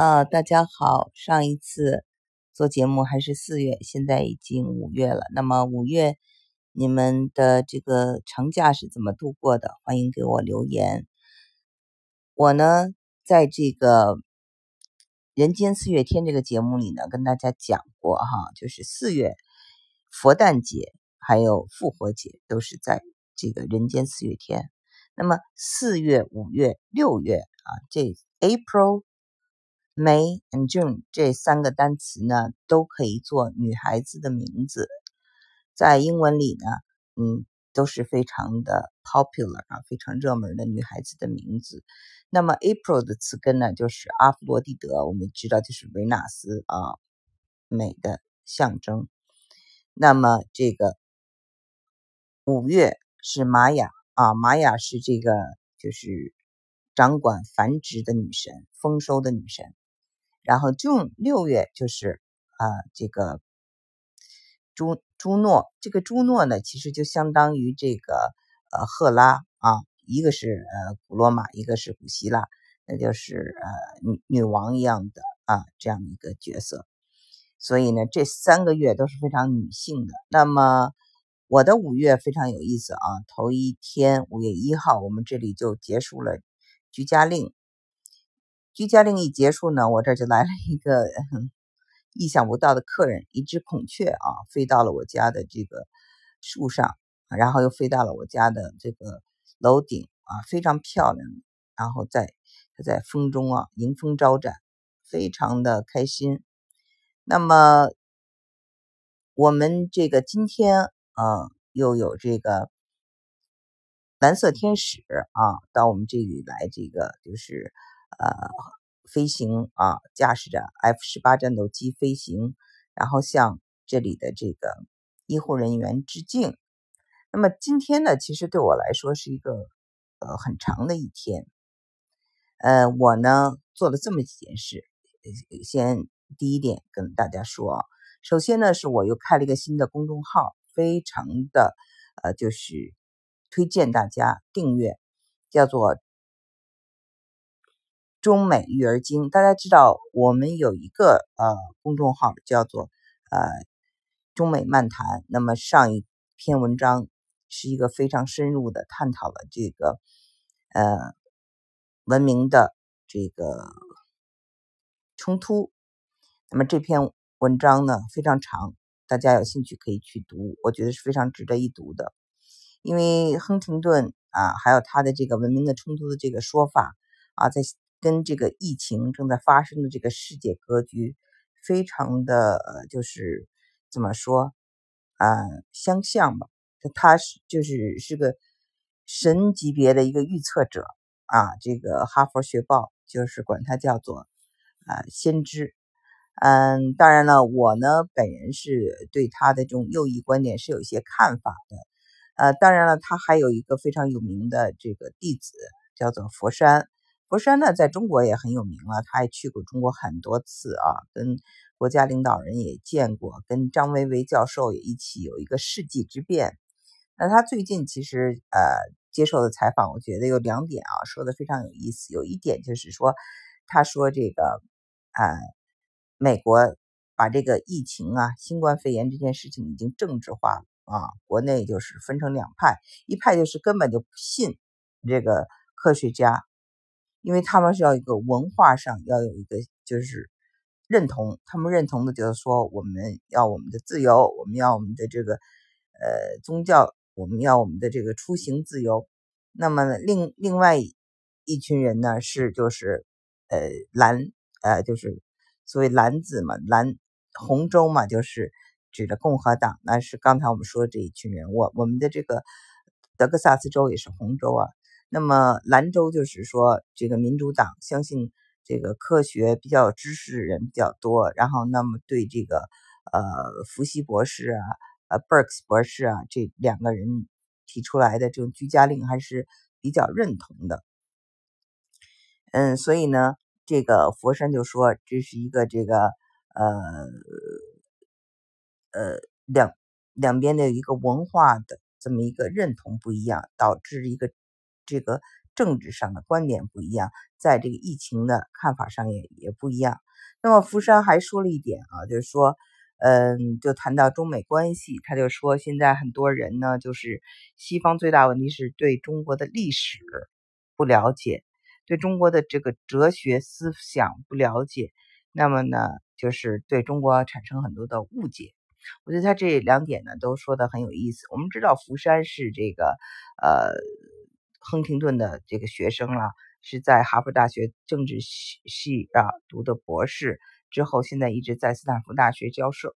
啊，大家好！上一次做节目还是四月，现在已经五月了。那么五月你们的这个长假是怎么度过的？欢迎给我留言。我呢，在这个《人间四月天》这个节目里呢，跟大家讲过哈，就是四月佛诞节还有复活节都是在这个人间四月天。那么四月、五月、六月啊，这 April。May and June 这三个单词呢，都可以做女孩子的名字，在英文里呢，嗯，都是非常的 popular 啊，非常热门的女孩子的名字。那么 April 的词根呢，就是阿弗罗狄德，我们知道就是维纳斯啊，美的象征。那么这个五月是玛雅啊，玛雅是这个就是掌管繁殖的女神，丰收的女神。然后六月就是啊这个朱朱诺，这个朱诺呢其实就相当于这个呃赫拉啊，一个是呃古罗马，一个是古希腊，那就是呃女女王一样的啊这样一个角色。所以呢这三个月都是非常女性的。那么我的五月非常有意思啊，头一天五月一号我们这里就结束了居家令。居家令一结束呢，我这就来了一个意想不到的客人，一只孔雀啊，飞到了我家的这个树上，然后又飞到了我家的这个楼顶啊，非常漂亮。然后在它在风中啊，迎风招展，非常的开心。那么我们这个今天啊，又有这个蓝色天使啊，到我们这里来，这个就是。呃，飞行啊，驾驶着 F 十八战斗机飞行，然后向这里的这个医护人员致敬。那么今天呢，其实对我来说是一个呃很长的一天。呃，我呢做了这么几件事。先第一点跟大家说，首先呢是我又开了一个新的公众号，非常的呃就是推荐大家订阅，叫做。中美育儿经，大家知道我们有一个呃公众号叫做呃中美漫谈。那么上一篇文章是一个非常深入的探讨了这个呃文明的这个冲突。那么这篇文章呢非常长，大家有兴趣可以去读，我觉得是非常值得一读的。因为亨廷顿啊，还有他的这个文明的冲突的这个说法啊，在。跟这个疫情正在发生的这个世界格局，非常的，就是怎么说啊，相像吧。他是就是是个神级别的一个预测者啊。这个哈佛学报就是管他叫做啊先知。嗯，当然了，我呢本人是对他的这种右翼观点是有一些看法的。呃，当然了，他还有一个非常有名的这个弟子叫做佛山。佛山呢，在中国也很有名了，他也去过中国很多次啊，跟国家领导人也见过，跟张维为教授也一起有一个世纪之变。那他最近其实呃接受的采访，我觉得有两点啊，说的非常有意思。有一点就是说，他说这个啊，美国把这个疫情啊，新冠肺炎这件事情已经政治化了啊，国内就是分成两派，一派就是根本就不信这个科学家。因为他们是要一个文化上要有一个就是认同，他们认同的就是说我们要我们的自由，我们要我们的这个呃宗教，我们要我们的这个出行自由。那么另另外一群人呢是就是呃蓝呃就是所谓蓝子嘛蓝红州嘛就是指的共和党，那是刚才我们说的这一群人。我我们的这个德克萨斯州也是红州啊。那么兰州就是说，这个民主党相信这个科学比较知识的人比较多，然后那么对这个呃福西博士啊、呃 Burks 博士啊这两个人提出来的这种居家令还是比较认同的。嗯，所以呢，这个佛山就说这是一个这个呃呃两两边的一个文化的这么一个认同不一样，导致一个。这个政治上的观点不一样，在这个疫情的看法上也也不一样。那么福山还说了一点啊，就是说，嗯，就谈到中美关系，他就说现在很多人呢，就是西方最大问题是对中国的历史不了解，对中国的这个哲学思想不了解，那么呢，就是对中国产生很多的误解。我觉得他这两点呢都说的很有意思。我们知道福山是这个呃亨廷顿的这个学生了，是在哈佛大学政治系系啊读的博士，之后现在一直在斯坦福大学教授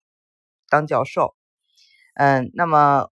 当教授。嗯，那么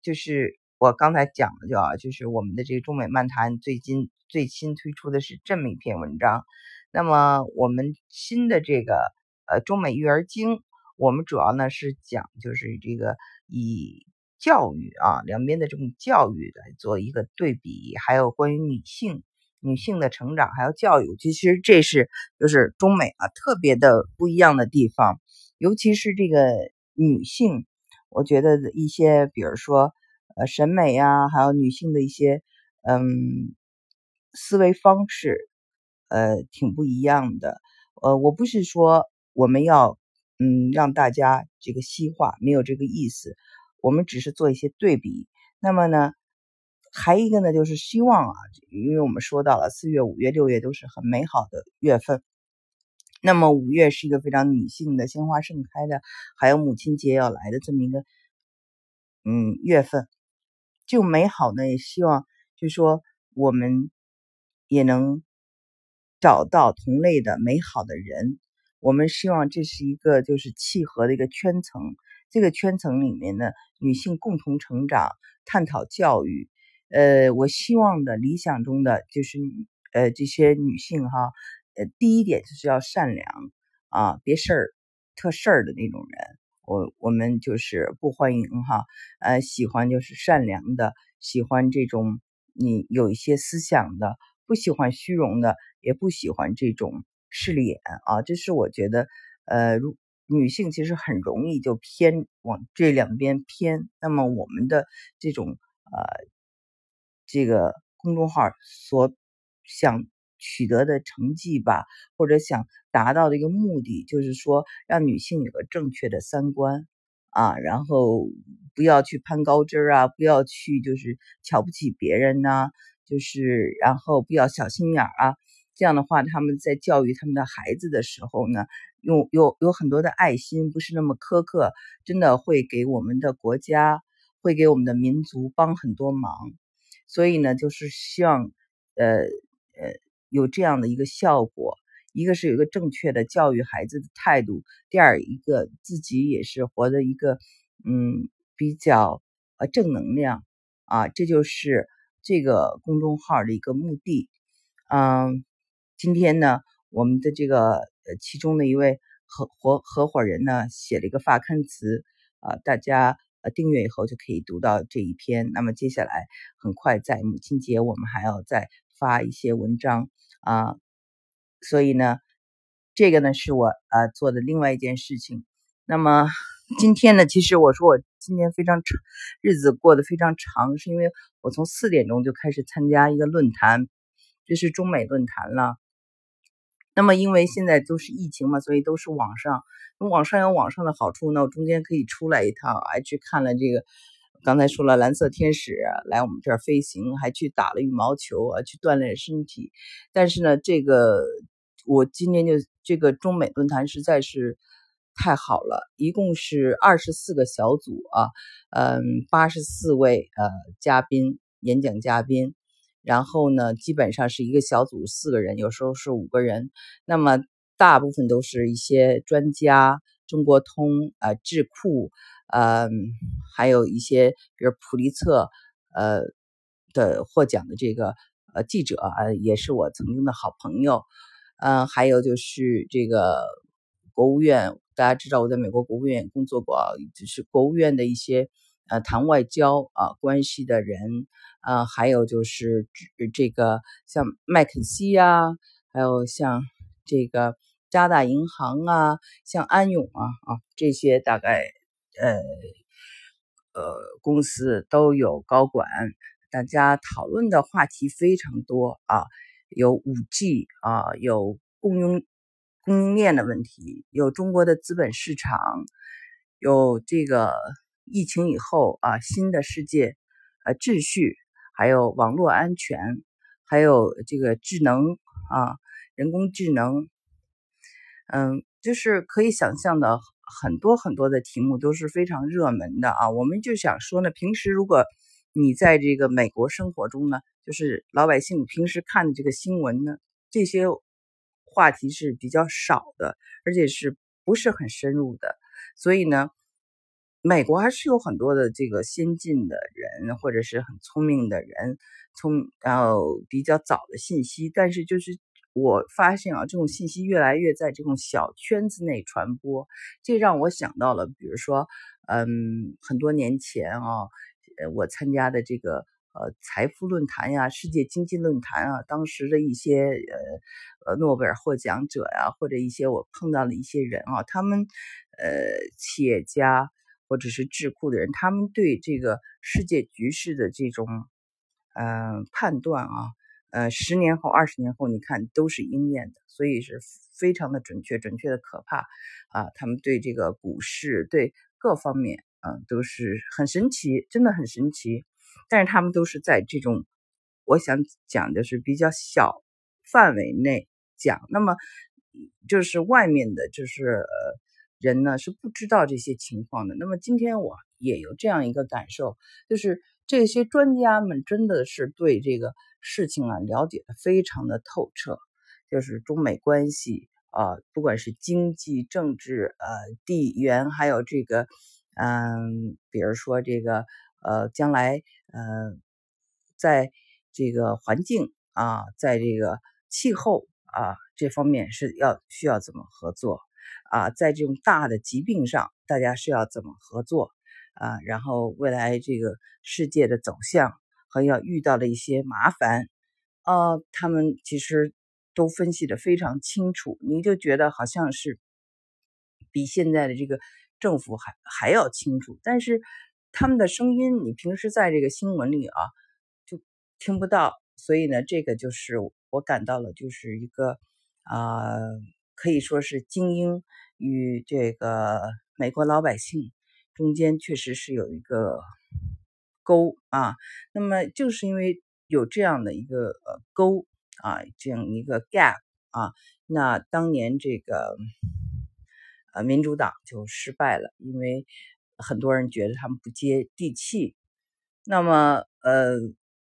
就是我刚才讲的，就啊，就是我们的这个中美漫谈最近最新推出的是这么一篇文章。那么我们新的这个呃中美育儿经。我们主要呢是讲，就是这个以教育啊两边的这种教育来做一个对比，还有关于女性、女性的成长，还有教育，其实这是就是中美啊特别的不一样的地方，尤其是这个女性，我觉得一些比如说呃审美呀，还有女性的一些嗯思维方式，呃挺不一样的。呃，我不是说我们要。嗯，让大家这个西化没有这个意思，我们只是做一些对比。那么呢，还一个呢，就是希望啊，因为我们说到了四月、五月、六月都是很美好的月份。那么五月是一个非常女性的鲜花盛开的，还有母亲节要来的这么一个嗯月份，就美好呢，也希望就说我们也能找到同类的美好的人。我们希望这是一个就是契合的一个圈层，这个圈层里面呢，女性共同成长，探讨教育。呃，我希望的理想中的就是呃这些女性哈，呃第一点就是要善良啊，别事儿特事儿的那种人。我我们就是不欢迎哈，呃喜欢就是善良的，喜欢这种你有一些思想的，不喜欢虚荣的，也不喜欢这种。势利眼啊，这是我觉得，呃，如女性其实很容易就偏往这两边偏。那么我们的这种呃，这个公众号所想取得的成绩吧，或者想达到的一个目的，就是说让女性有个正确的三观啊，然后不要去攀高枝啊，不要去就是瞧不起别人呐，就是然后不要小心眼啊。这样的话，他们在教育他们的孩子的时候呢，用有有很多的爱心，不是那么苛刻，真的会给我们的国家，会给我们的民族帮很多忙。所以呢，就是希望，呃呃，有这样的一个效果。一个是有一个正确的教育孩子的态度，第二一个自己也是活的一个，嗯，比较呃正能量啊，这就是这个公众号的一个目的，嗯。今天呢，我们的这个呃，其中的一位合合合伙人呢，写了一个发刊词啊，大家呃订阅以后就可以读到这一篇。那么接下来很快在母亲节，我们还要再发一些文章啊，所以呢，这个呢是我呃做的另外一件事情。那么今天呢，其实我说我今天非常长，日子过得非常长，是因为我从四点钟就开始参加一个论坛，这是中美论坛了。那么，因为现在都是疫情嘛，所以都是网上。网上有网上的好处呢，我中间可以出来一趟，还去看了这个。刚才说了，蓝色天使来我们这儿飞行，还去打了羽毛球啊，去锻炼身体。但是呢，这个我今天就这个中美论坛实在是太好了，一共是二十四个小组啊，嗯，八十四位呃嘉宾，演讲嘉宾。然后呢，基本上是一个小组四个人，有时候是五个人。那么大部分都是一些专家，中国通啊、智库，嗯，还有一些比如普利策呃的获奖的这个呃记者啊，也是我曾经的好朋友。嗯，还有就是这个国务院，大家知道我在美国国务院工作过，就是国务院的一些呃谈外交啊关系的人。啊，还有就是这个像麦肯锡呀，还有像这个加大银行啊，像安永啊啊这些大概呃呃公司都有高管大家讨论的话题非常多啊，有五 G 啊，有供应供应链的问题，有中国的资本市场，有这个疫情以后啊新的世界呃秩序，还有网络安全，还有这个智能啊人工智能，嗯，就是可以想象的很多很多的题目都是非常热门的啊。我们就想说呢，平时如果你在这个美国生活中呢，就是老百姓平时看的这个新闻呢，这些话题是比较少的，而且是不是很深入的。所以呢，美国还是有很多的这个先进的人，或者是很聪明的人，从然后比较早的信息。但是就是我发现啊，这种信息越来越在这种小圈子内传播，这让我想到了，比如说，嗯，很多年前啊。呃，我参加的这个呃财富论坛呀、世界经济论坛啊，当时的一些呃呃诺贝尔获奖者呀，或者一些我碰到的一些人啊，他们呃企业家或者是智库的人，他们对这个世界局势的这种嗯判断啊，呃十年后、二十年后，你看都是应验的，所以是非常的准确，准确的可怕啊！他们对这个股市对各方面。嗯，都是很神奇，真的很神奇。但是他们都是在这种，我想讲的是比较小范围内讲。那么，就是外面的，就是呃人呢是不知道这些情况的。那么今天我也有这样一个感受，就是这些专家们真的是对这个事情啊了解的非常的透彻，就是中美关系啊，不管是经济、政治、呃地缘，还有这个。嗯，比如说这个，呃，将来，呃，在这个环境啊，在这个气候啊这方面是要需要怎么合作啊？在这种大的疾病上，大家是要怎么合作啊？然后未来这个世界的走向和要遇到的一些麻烦啊，他们其实都分析的非常清楚，你就觉得好像是比现在的这个。政府还还要清楚，但是他们的声音你平时在这个新闻里啊就听不到，所以呢，这个就是我感到了，就是一个啊，可以说是精英与这个美国老百姓中间确实是有一个沟啊。那么就是因为有这样的一个呃沟啊，这样一个 gap 啊，那当年这个。呃，民主党就失败了，因为很多人觉得他们不接地气。那么，呃，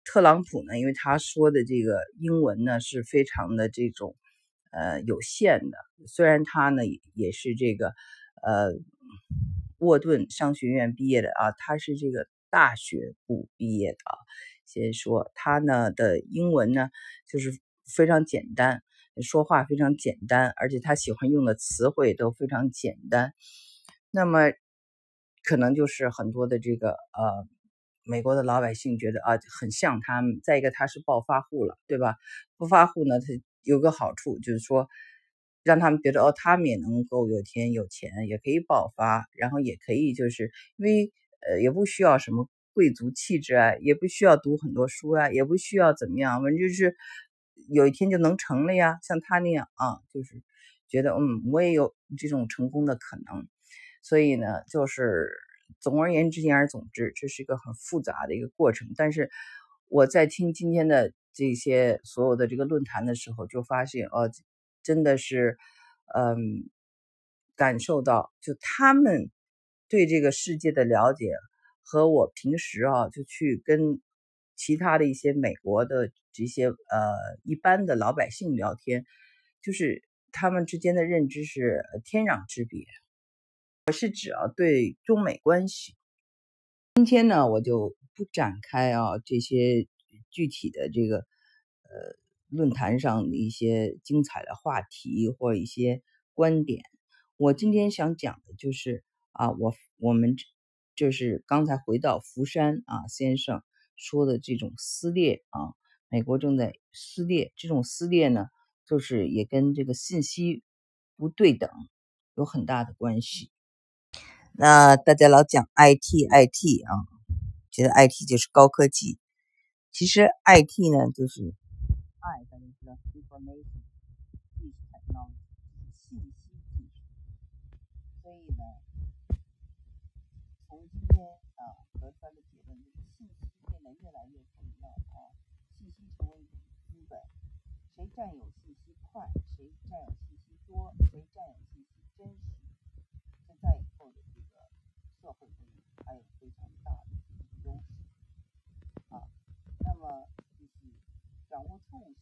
特朗普呢，因为他说的这个英文呢是非常的这种呃有限的，虽然他呢也是这个呃沃顿商学院毕业的啊，他是这个大学部毕业的啊。先说他呢的英文呢就是非常简单。说话非常简单，而且他喜欢用的词汇都非常简单。那么，可能就是很多的这个呃，美国的老百姓觉得啊，很像他们。再一个，他是暴发户了，对吧？暴发户呢，他有个好处就是说，让他们觉得哦，他们也能够有天有钱，也可以爆发，然后也可以就是因为呃，也不需要什么贵族气质啊，也不需要读很多书啊，也不需要怎么样，反正就是。有一天就能成了呀，像他那样啊，就是觉得嗯，我也有这种成功的可能。所以呢，就是总而言之，言而总之，这是一个很复杂的一个过程。但是我在听今天的这些所有的这个论坛的时候，就发现哦，真的是嗯，感受到就他们对这个世界的了解和我平时啊，就去跟。其他的一些美国的这些呃一般的老百姓聊天，就是他们之间的认知是天壤之别。我是指啊对中美关系。今天呢我就不展开啊这些具体的这个呃论坛上的一些精彩的话题或一些观点。我今天想讲的就是啊我我们就是刚才回到福山啊先生。说的这种撕裂啊，美国正在撕裂。这种撕裂呢，就是也跟这个信息不对等有很大的关系。那大家老讲 IT IT 啊，觉得 IT 就是高科技。其实 IT 呢，就是 I 大家知道 information 信息信息技术，所以呢，从今天啊得出来的结论就是，信息变得越来越重要啊，信息成为一种资本，谁占有信息快，谁占有信息多，谁占有信息真实，这在以后的这个社会中还有非常大的优势。那么，就是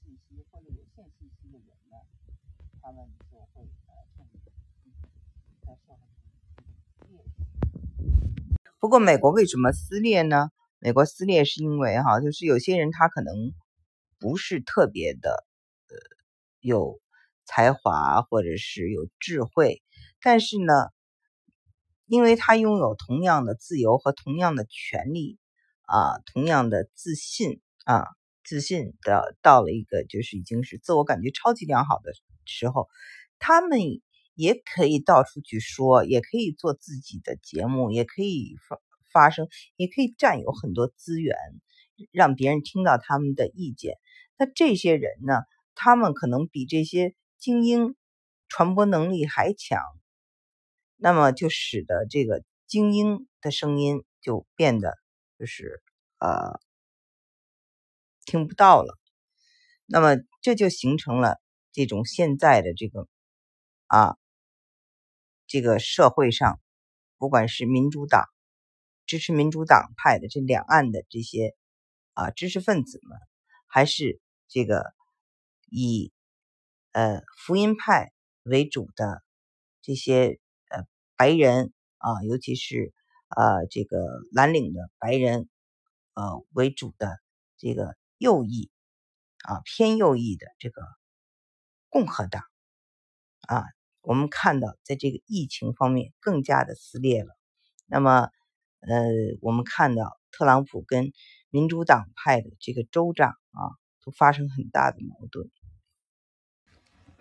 信息或者有限信息的人呢，他们就会呃成为在社会中劣势。不过，美国为什么撕裂呢？美国撕裂是因为哈，就是有些人他可能不是特别的呃有才华或者是有智慧，但是呢，因为他拥有同样的自由和同样的权利。啊，同样的自信啊，自信的到了一个就是已经是自我感觉超级良好的时候，他们也可以到处去说，也可以做自己的节目，也可以发发声，也可以占有很多资源，让别人听到他们的意见。那这些人呢，他们可能比这些精英传播能力还强，那么就使得这个精英的声音就变得。就是呃听不到了，那么这就形成了这种现在的这个啊这个社会上，不管是民主党支持民主党派的这两岸的这些啊知识分子们，还是这个以呃福音派为主的这些呃白人啊，尤其是。呃，这个蓝领的白人，呃为主的这个右翼啊，偏右翼的这个共和党啊，我们看到在这个疫情方面更加的撕裂了。那么，呃，我们看到特朗普跟民主党派的这个州长啊，都发生很大的矛盾。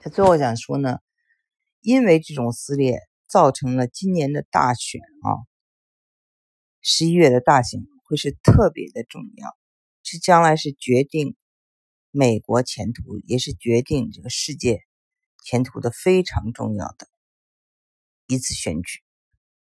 他最后想说呢，因为这种撕裂，造成了今年的大选啊。十一月的大选会是特别的重要，是将来是决定美国前途，也是决定这个世界前途的非常重要的一次选举。